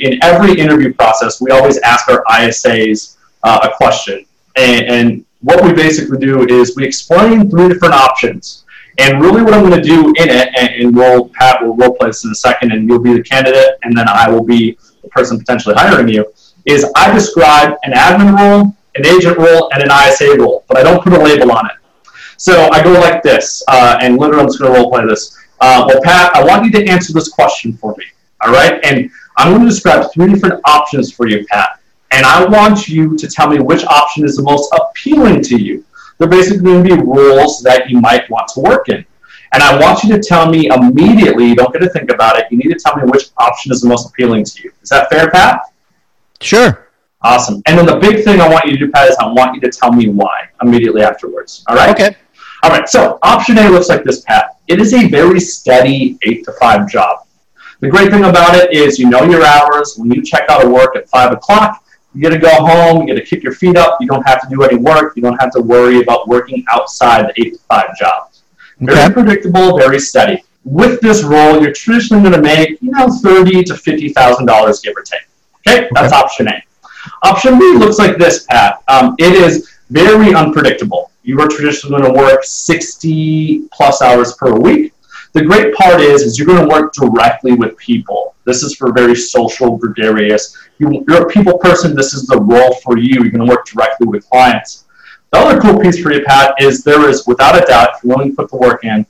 in every interview process, we always ask our ISAs uh, a question. And, and what we basically do is we explain three different options. And really, what I'm going to do in it, and, and we'll Pat will role play this in a second, and you'll be the candidate, and then I will be the person potentially hiring you, is I describe an admin role, an agent role, and an ISA role, but I don't put a label on it. So I go like this, uh, and literally I'm just going to role play this. Uh, well, Pat, I want you to answer this question for me. All right, and I'm going to describe three different options for you, Pat, and I want you to tell me which option is the most appealing to you. They're basically going to be roles that you might want to work in. And I want you to tell me immediately, you don't get to think about it, you need to tell me which option is the most appealing to you. Is that fair, Pat? Sure. Awesome. And then the big thing I want you to do, Pat, is I want you to tell me why immediately afterwards. All right? Okay. All right. So option A looks like this, Pat. It is a very steady eight to five job. The great thing about it is you know your hours. When you check out of work at five o'clock, you get to go home, you get to kick your feet up. You don't have to do any work. You don't have to worry about working outside the eight to five job. Very Okay. predictable, very steady. With this role, you're traditionally going to make you know thirty to fifty thousand dollars, give or take. Okay, that's option A. Option B looks like this, Pat. Um, it is very unpredictable. You are traditionally going to work sixty plus hours per week. The great part is, is you're going to work directly with people. This is for very social, gregarious. You, you're a people person. This is the role for you. You're going to work directly with clients. The other cool piece for you, Pat, is there is, without a doubt, if you're willing to put the work in,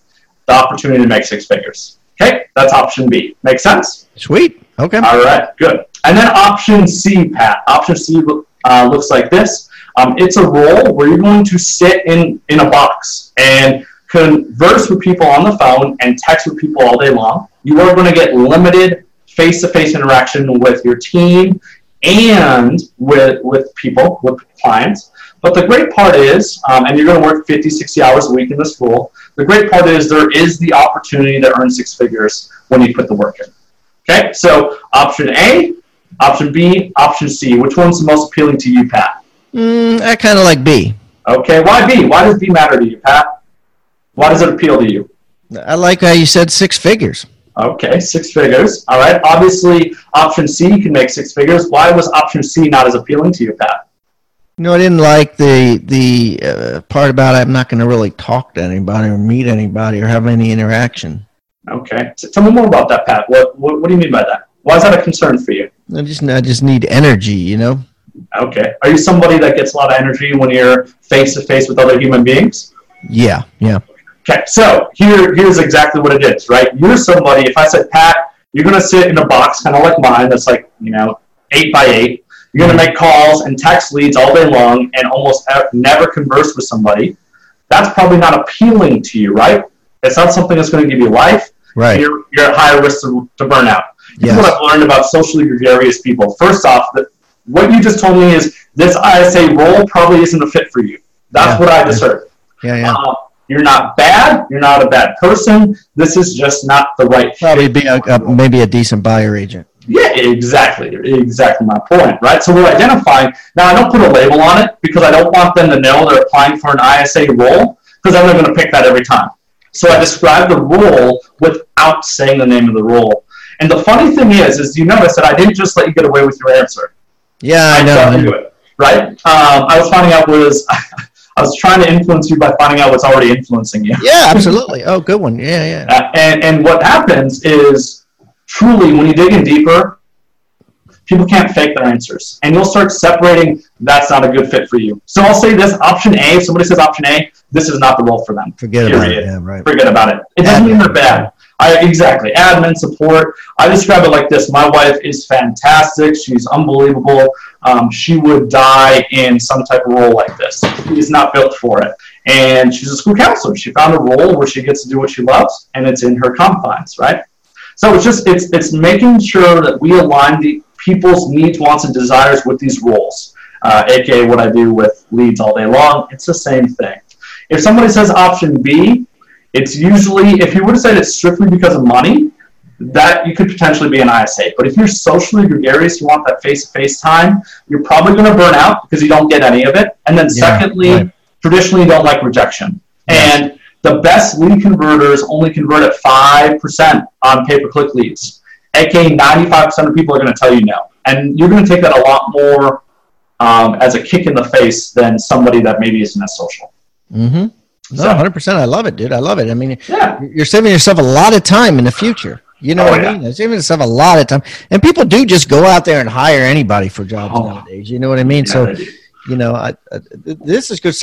the opportunity to make six figures. Okay, that's option B. Make sense? Sweet. Okay. All right, good. And then option C, Pat. Option C uh, looks like this. Um, it's a role where you're going to sit in, in a box and converse with people on the phone and text with people all day long. You are going to get limited face-to-face interaction with your team and with, with people, with clients. But the great part is, um, and you're going to work 50, 60 hours a week in this role, the great part is there is the opportunity to earn six figures when you put the work in. Okay, so option A, option B, option C. Which one's the most appealing to you, Pat? Mm, I kind of like B. Okay, why B? Why does B matter to you, Pat? Why does it appeal to you? I like how you said six figures. Okay, six figures. All right. Obviously, option C can make six figures. Why was option C not as appealing to you, Pat? You know, I didn't like the the uh, part about I'm not going to really talk to anybody or meet anybody or have any interaction. Okay. So tell me more about that, Pat. What, what What do you mean by that? Why is that a concern for you? I just I just need energy, you know. Okay. Are you somebody that gets a lot of energy when you're face to face with other human beings? Yeah, yeah. Okay, so here, here's exactly what it is, right? You're somebody, if I said, Pat, you're going to sit in a box kind of like mine that's like, you know, eight by eight. You're going to make calls and text leads all day long and almost never converse with somebody. That's probably not appealing to you, right? It's not something that's going to give you life. Right. You're, you're at higher risk to, to burnout. Here's Yes. what I've learned about socially gregarious people. First off, the, what you just told me is this ISA role probably isn't a fit for you. That's Yeah. what I just heard. Yeah, yeah. Uh, you're not bad. You're not a bad person. This is just not the right Probably be a, a, maybe a decent buyer agent. Yeah, exactly. Exactly my point, right? So we're identifying. Now, I don't put a label on it because I don't want them to know they're applying for an ISA role because then they're going to pick that every time. So I describe the role without saying the name of the role. And the funny thing is, is you notice that I didn't just let you get away with your answer. Yeah, I got know. it, right? Um, I was finding out was I was trying to influence you by finding out what's already influencing you. Yeah, absolutely. Oh, good one. Yeah, yeah. Uh, and, and what happens is truly when you dig in deeper, people can't fake their answers. And you'll start separating that's not a good fit for you. So I'll say this option A, if somebody says option A, this is not the role for them. Forget about it. Yeah, right. Forget about it. It doesn't mean they're bad. I, exactly. Admin support. I describe it like this. My wife is fantastic. She's unbelievable. Um, she would die in some type of role like this. She's not built for it. And she's a school counselor. She found a role where she gets to do what she loves, and it's in her confines, right? So it's just it's it's making sure that we align the people's needs, wants, and desires with these roles. Uh, aka what I do with leads all day long. It's the same thing. If somebody says option B, it's usually if you would have said it's strictly because of money, that you could potentially be an ISA. But if you're socially gregarious, you want that face-to-face time, you're probably going to burn out because you don't get any of it. And then Yeah, secondly, right. traditionally you don't like rejection. Yes. And the best lead converters only convert at five percent on pay-per-click leads. aka 95% of people are going to tell you no. And you're going to take that a lot more um, as a kick in the face than somebody that maybe isn't as social. Mm-hmm. No, So- hundred percent. I love it, dude. I love it. I mean, Yeah. you're saving yourself a lot of time in the future. You know Oh, what I mean? You're saving yourself a lot of time, and people do just go out there and hire anybody for jobs Oh. nowadays. You know what I mean? Yeah, so you know, I, I, this is good stuff.